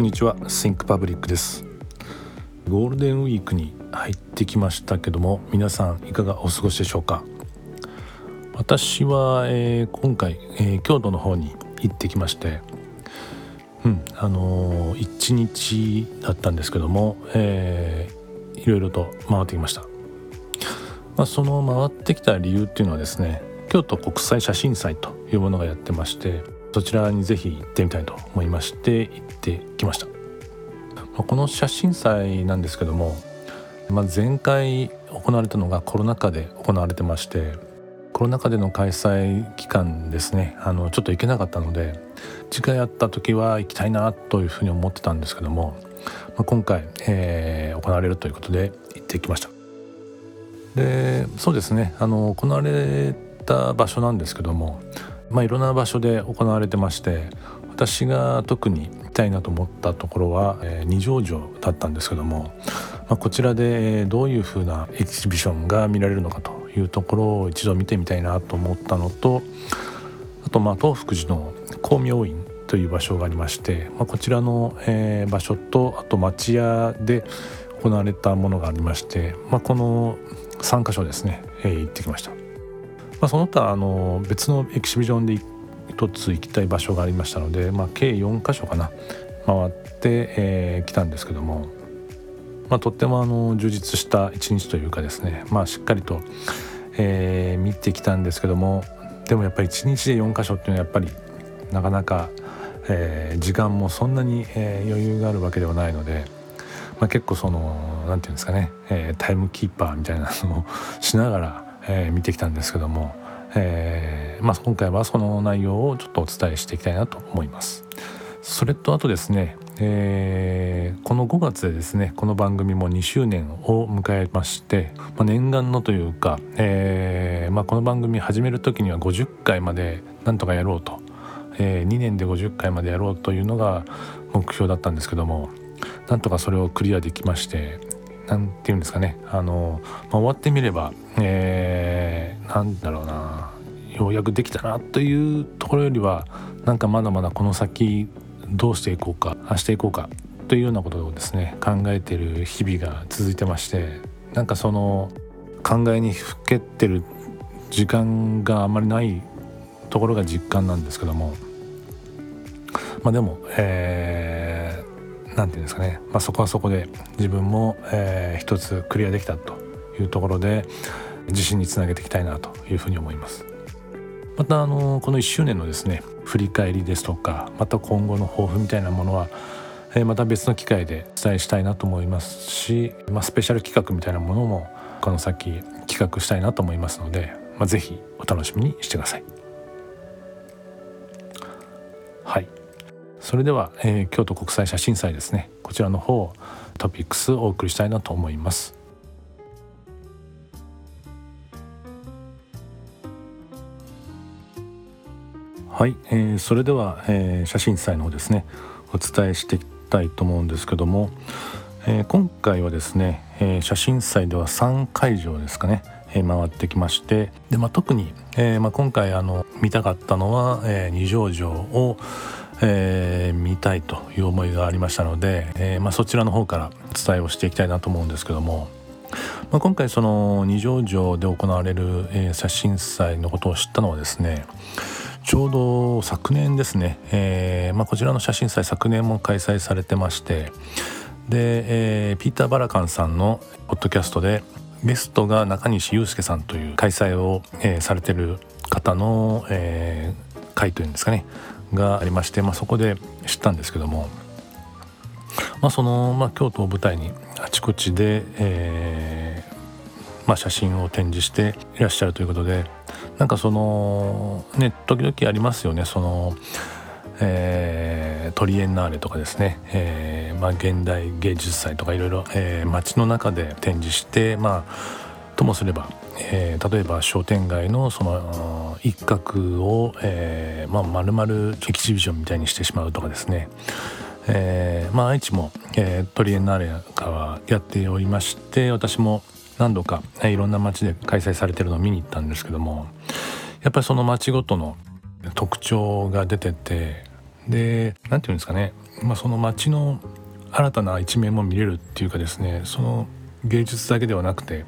こんにちは。Think Public です。ゴールデンウィークに入ってきましたけども皆さんいかがお過ごしでしょうか？私は、えー、今回、えー、京都の方に行ってきましてうんあのー、1日だったんですけども、えー、いろいろと回ってきました、まあ、その回ってきた理由っていうのはですね京都国際写真祭というものがやってましてそちらにぜひ行ってみたいと思いまして行ってきました。この写真祭なんですけども、まあ、前回行われたのがコロナ禍で行われてましてコロナ禍での開催期間ですね。あのちょっと行けなかったので次回会った時は行きたいなというふうに思ってたんですけども、まあ、今回、えー、行われるということで行ってきました。でそうですね。あの行われた場所なんですけどもまあ、いろんな場所で行われてまして私が特に行きたいなと思ったところは、えー、二条城だったんですけども、まあ、こちらでどういうふうなエキシビションが見られるのかというところを一度見てみたいなと思ったのとあとまあ東福寺の光明院という場所がありまして、まあ、こちらの、えー、場所とあと町屋で行われたものがありまして、まあ、この3か所ですね、えー、行ってきました。まあ、その他あの別のエキシビジョンで一つ行きたい場所がありましたので、まあ、計4か所かな回って、えー、来たんですけども、まあ、とってもあの充実した一日というかですね、まあ、しっかりと、えー、見てきたんですけどもでもやっぱり1日で4か所っていうのはやっぱりなかなか、えー、時間もそんなに、えー、余裕があるわけではないので、まあ、結構その何て言うんですかね、えー、タイムキーパーみたいなのをしながらえー、見てきたんですけども、えーまあ、今回はその内容をちょっとお伝えしていきたいなと思います。それとあとですね、えー、この5月でですねこの番組も2周年を迎えまして、まあ、念願のというか、えーまあ、この番組始める時には50回までなんとかやろうと、えー、2年で50回までやろうというのが目標だったんですけどもなんとかそれをクリアできまして何て言うんですかね。あの、まあ、終わってみれば、えー、なんだろうな。ようやくできたなというところよりはなんかまだまだこの先どうしていこうかあしていこうかというようなことをですね考えてる日々が続いてましてなんかその考えにふけってる時間があんまりないところが実感なんですけども。まあでも、え何て言うんですかね、まあ、そこはそこで自分も、えー、一つクリアできたというところで自信につなげていきたいなというふうに思います。またあのこの1周年のですね振り返りですとかまた今後の抱負みたいなものはまた別の機会でお伝えしたいなと思いますし、まあ、スペシャル企画みたいなものもこの先企画したいなと思いますので、まあ、ぜひお楽しみにしてください。はいそれでは、えー、京都国際写真祭ですね。こちらの方トピックスお送りしたいなと思います。はい、えー、それでは、えー、写真祭の方ですね。お伝えしていきたいと思うんですけども、えー、今回はですね、えー、写真祭では3会場ですかね、えー、回ってきましてで、まあ、特に、えーまあ、今回あの見たかったのは、えー、二条城をえー、見たいという思いがありましたので、えーまあ、そちらの方からお伝えをしていきたいなと思うんですけども、まあ、今回その二条城で行われる、えー、写真祭のことを知ったのはですねちょうど昨年ですね、えーまあ、こちらの写真祭昨年も開催されてましてで、えー、ピーター・バラカンさんのポッドキャストでゲストが中西祐介さんという開催を、えー、されてる方の、えー、会というんですかねがありまして、まあ、そこで知ったんですけども、まあ、その、まあ、京都を舞台にあちこちで、えーまあ、写真を展示していらっしゃるということでなんかそのね時々ありますよね。その、えー、トリエンナーレとかですね、えーまあ、現代芸術祭とかいろいろ、え、街の中で展示してまあともすれば、え、例えば商店街のその一角を、えーまあ、丸々エキシビジョンみたいにしてしまうとかですね、えーまあ、愛知も、えー、トリエンナーレかはやっておりまして私も何度か、え、いろんな街で開催されてるのを見に行ったんですけどもやっぱりその街ごとの特徴が出ててで何て言うんですかね、まあ、その街の新たな一面も見れるっていうかですねその芸術だけではなくて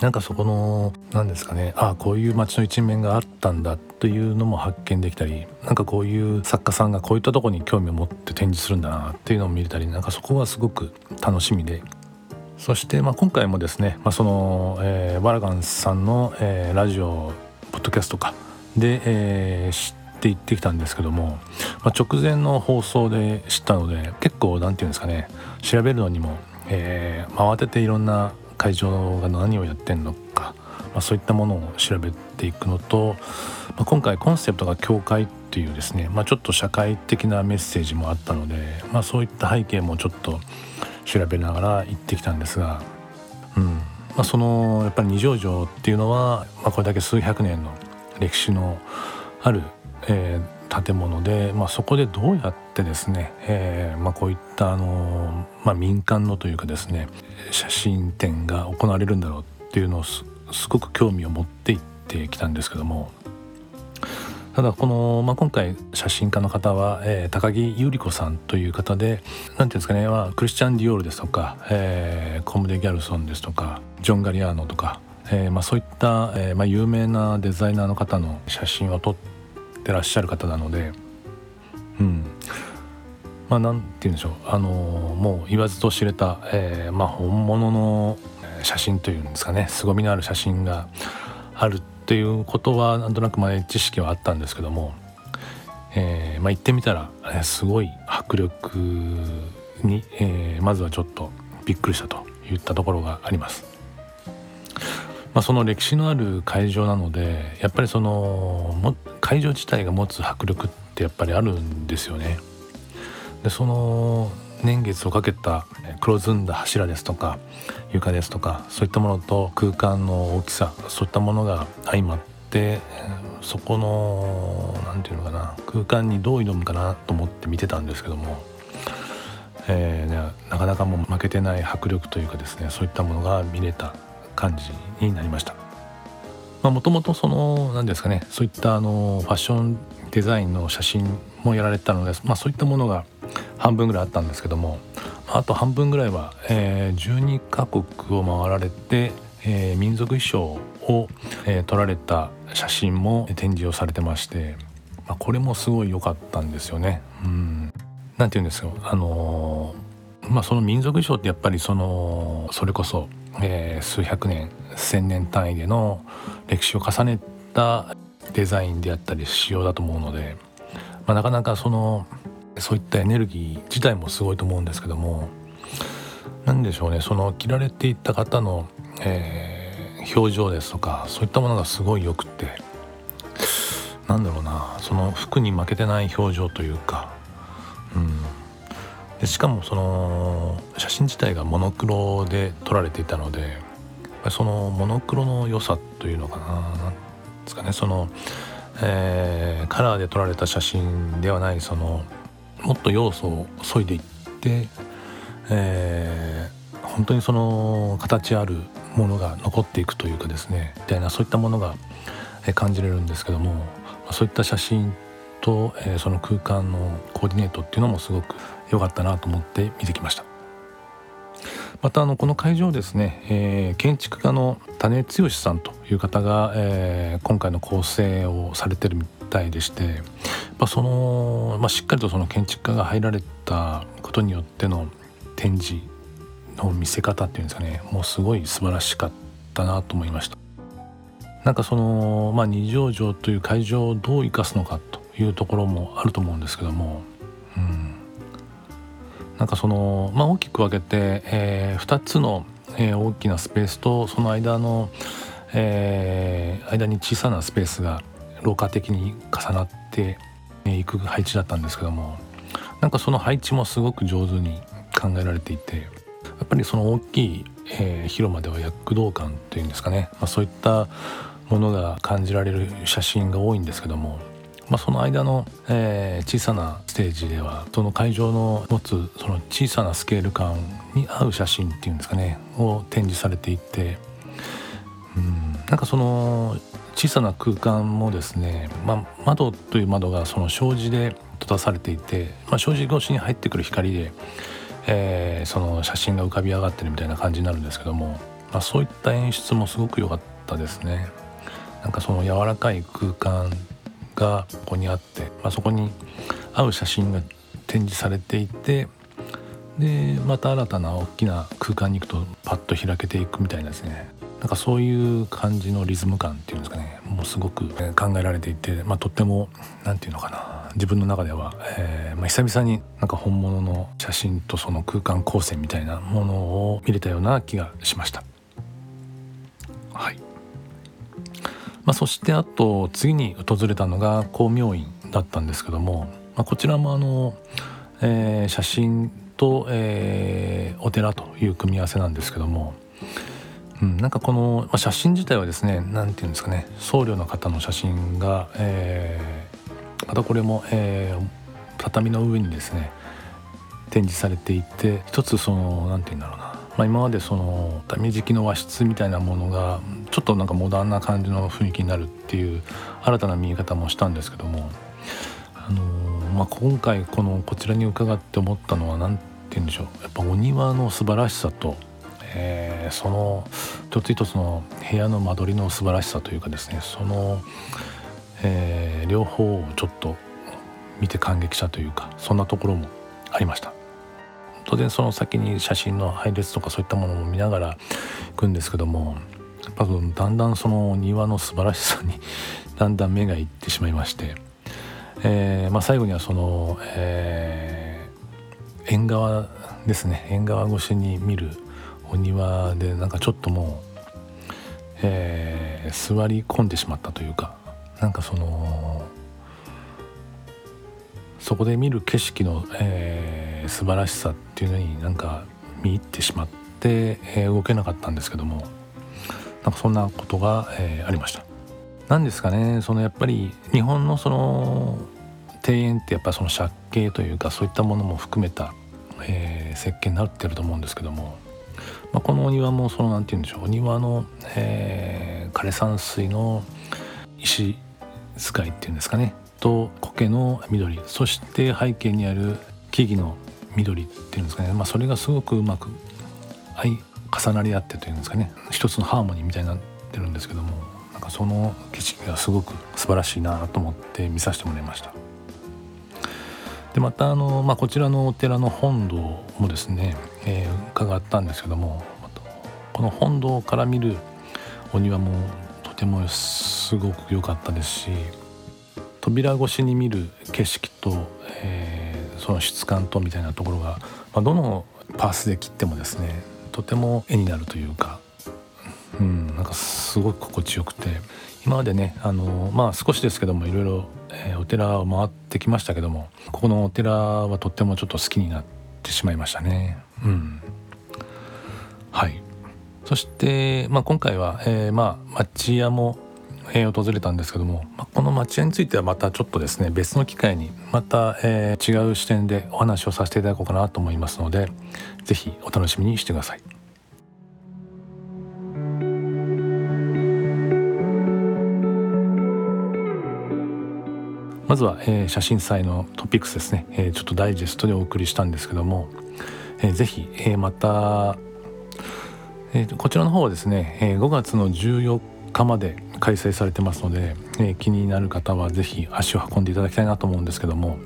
なんかそこの何ですかね。ああこういう街の一面があったんだというのも発見できたりなんかこういう作家さんがこういったとこに興味を持って展示するんだなっていうのを見れたりなんかそこはすごく楽しみで。そしてまあ今回もですね、まあ、その、えー、バラガンさんの、えー、ラジオポッドキャストか。で、えー、知って行ってきたんですけども、まあ、直前の放送で知ったので結構何て言うんですかね調べるのにも、えー、慌てていろんな会場が何をやってんのか、まあ、そういったものを調べていくのと、まあ、今回コンセプトが教会っていうですね、まあ、ちょっと社会的なメッセージもあったので、まあ、そういった背景もちょっと調べながら行ってきたんですが、うんまあ、そのやっぱり二条城っていうのは、まあ、これだけ数百年の歴史のある、えー、建物で、まあ、そこでどうやってですね、えーまあ、こういったあの、まあ、民間のというかですね写真展が行われるんだろうっていうのをすごく興味を持っていってきたんですけどもただこの、まあ、今回写真家の方は、えー、高木由里子さんという方で何ていうんですかね、まあ、クリスチャン・ディオールですとか、えー、コムデ・ギャルソンですとかジョン・ガリアーノとか、えーまあ、そういった、えーまあ、有名なデザイナーの方の写真を撮ってってらっしゃる方なのでうん。まあ何て言うんでしょう。あのもう言わずと知れた、えーまあ、本物の写真というんですかね。凄みのある写真があるっていうことはなんとなく前知識はあったんですけども、えーまあ、行ってみたら、えー、すごい迫力に、えー、まずはちょっとびっくりしたといったところがあります。まあ、その歴史のある会場なのでやっぱりその会場自体が持つ迫力ってやっぱりあるんですよね。でその年月をかけた黒ずんだ柱ですとか床ですとかそういったものと空間の大きさそういったものが相まってそこの何て言うのかな空間にどう挑むかなと思って見てたんですけども、えー、なかなかもう負けてない迫力というかですねそういったものが見れた感じになりました。もともとその何ですかねそういったあのファッションデザインの写真もやられたので、まあ、そういったものが半分ぐらいあったんですけどもあと半分ぐらいは、えー、12カ国を回られて、えー、民族衣装を、えー、撮られた写真も展示をされてまして、まあ、これもすごい良かったんですよね。うんなんて言うんですよあのー、まあその民族衣装ってやっぱりそのそれこそ、えー、数百年千年単位での歴史を重ねたデザインであったり仕様だと思うので、まあ、なかなかそのそういったエネルギー自体もすごいと思うんですけども何でしょうねその着られていった方の、えー、表情ですとかそういったものがすごいよくってなんだろうなその服に負けてない表情というか、うん、でしかもその写真自体がモノクロで撮られていたのでそのモノクロの良さというのかななんですかね。その、えー、カラーで撮られた写真ではないそのもっと要素を削いでいって、えー、本当にその形あるものが残っていくというかですねみたいなそういったものが感じれるんですけどもそういった写真と、えー、その空間のコーディネートっていうのもすごく良かったなと思って見てきました。またあのこの会場ですね、えー、建築家の種剛さんという方が、えー、今回の構成をされてるみたいでして、ま、その、まあ、しっかりとその建築家が入られたことによっての展示の見せ方っていうんですかねもうすごい素晴らしかったなと思いました。なんかその、まあ、二条城という会場をどう生かすのかというところもあると思うんですけども、うん、なんかその、まあ、大きく分けて、えー、2つの、えー、大きなスペースとその間の、えー、間に小さなスペースが廊下的に重なっていく配置だったんですけどもなんかその配置もすごく上手に考えられていてやっぱりその大きい、えー、広間では躍動感っていうんですかね、まあ、そういったものが感じられる写真が多いんですけども、まあ、その間の、えー、小さなステージではその会場の持つその小さなスケール感に合う写真っていうんですかねを展示されていてうんなんかその小さな空間もですね、まあ、窓という窓がその障子で閉ざされていて、まあ、障子越しに入ってくる光で、えー、その写真が浮かび上がってるみたいな感じになるんですけども、まあ、そういった演出もすごく良かったですね。なんかその柔らかい空間がここにあって、まあ、そこに合う写真が展示されていてでまた新たな大きな空間に行くとパッと開けていくみたいなですね。なんかそういう感じのリズム感っていうんですかね。もうすごく考えられていて、まあ、とっても何て言うのかな。自分の中では、えーまあ、久々になんか本物の写真とその空間光線みたいなものを見れたような気がしました。はい。まあ、そしてあと次に訪れたのが光明院だったんですけども、まあ、こちらもあの、えー、写真と、えー、お寺という組み合わせなんですけども、うん、なんかこの、まあ、写真自体はですね何て言うんですかね僧侶の方の写真が、えー、またこれも、え、畳の上にですね展示されていて一つその何て言うんだろうな、まあ、今までその畳敷きの和室みたいなものがちょっとなんかモダンな感じの雰囲気になるっていう新たな見え方もしたんですけども、あの、まあ、今回このこちらに伺って思ったのは何て言うんでしょう。やっぱお庭の素晴らしさとえー、その一つ一つの部屋の間取りの素晴らしさというかですねその、えー、両方をちょっと見て感激したというかそんなところもありました。当然その先に写真の配列とかそういったものも見ながら行くんですけどもやっぱだんだんその庭の素晴らしさに だんだん目がいってしまいまして、えーまあ、最後にはその、えー、縁側ですね。縁側越しに見るお庭でなんかちょっともう、えー、座り込んでしまったというかなんかそのそこで見る景色の、えー、素晴らしさっていうのになんか見入ってしまって、えー、動けなかったんですけどもなんかそんなことが、えー、ありました。なんですかねそのやっぱり日本のその庭園ってやっぱその借景というかそういったものも含めた、えー、設計になってると思うんですけどもまあ、このお庭もその何て言うんでしょうお庭の、えー、枯山水の石使いっていうんですかねと苔の緑そして背景にある木々の緑っていうんですかね、まあ、それがすごくうまく相重なり合ってというんですかね一つのハーモニーみたいになってるんですけどもなんかその景色がすごく素晴らしいなと思って見させてもらいました。でまたあの、まあ、こちらのお寺の本堂もですね、えー、伺ったんですけどもこの本堂から見るお庭もとてもすごく良かったですし扉越しに見る景色と、えー、その質感とみたいなところが、まあ、どのパースで切ってもですねとても絵になるというか、うん、なんかすごく心地よくて今までねあのまあ少しですけどもいろいろえー、お寺を回ってきましたけどもここのお寺はとってもちょっと好きになってしまいましたね。うん、はいそして、まあ、今回は、えー、まあ町屋も、え、訪れたんですけども、まあ、この町屋についてはまたちょっとですね別の機会にまた、えー、違う視点でお話をさせていただこうかなと思いますので是非お楽しみにしてください。まずは、えー、写真祭のトピックスですね、えー、ちょっとダイジェストでお送りしたんですけども、えー、ぜひ、えー、また、えー、こちらの方はですね、えー、5月の14日まで開催されてますので、えー、気になる方はぜひ足を運んでいただきたいなと思うんですけども、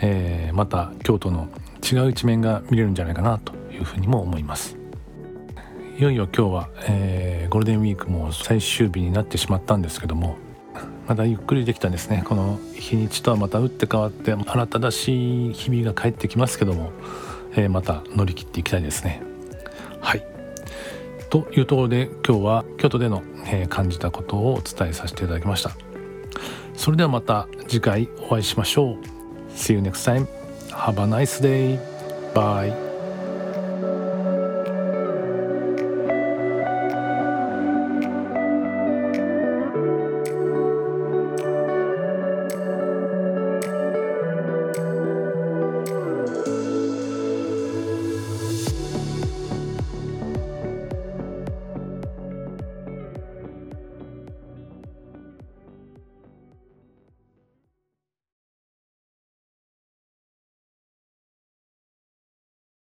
えー、また京都の違う一面が見れるんじゃないかなというふうにも思います。いよいよ今日は、えー、ゴールデンウィークも最終日になってしまったんですけどもまたゆっくりできたですねこの日にちとはまた打って変わって新たらしい日々が帰ってきますけども、えー、また乗り切っていきたいですね。というところで今日は京都での、え、感じたことをお伝えさせていただきました。それではまた次回お会いしましょう。See you next time. Have a nice day. Bye.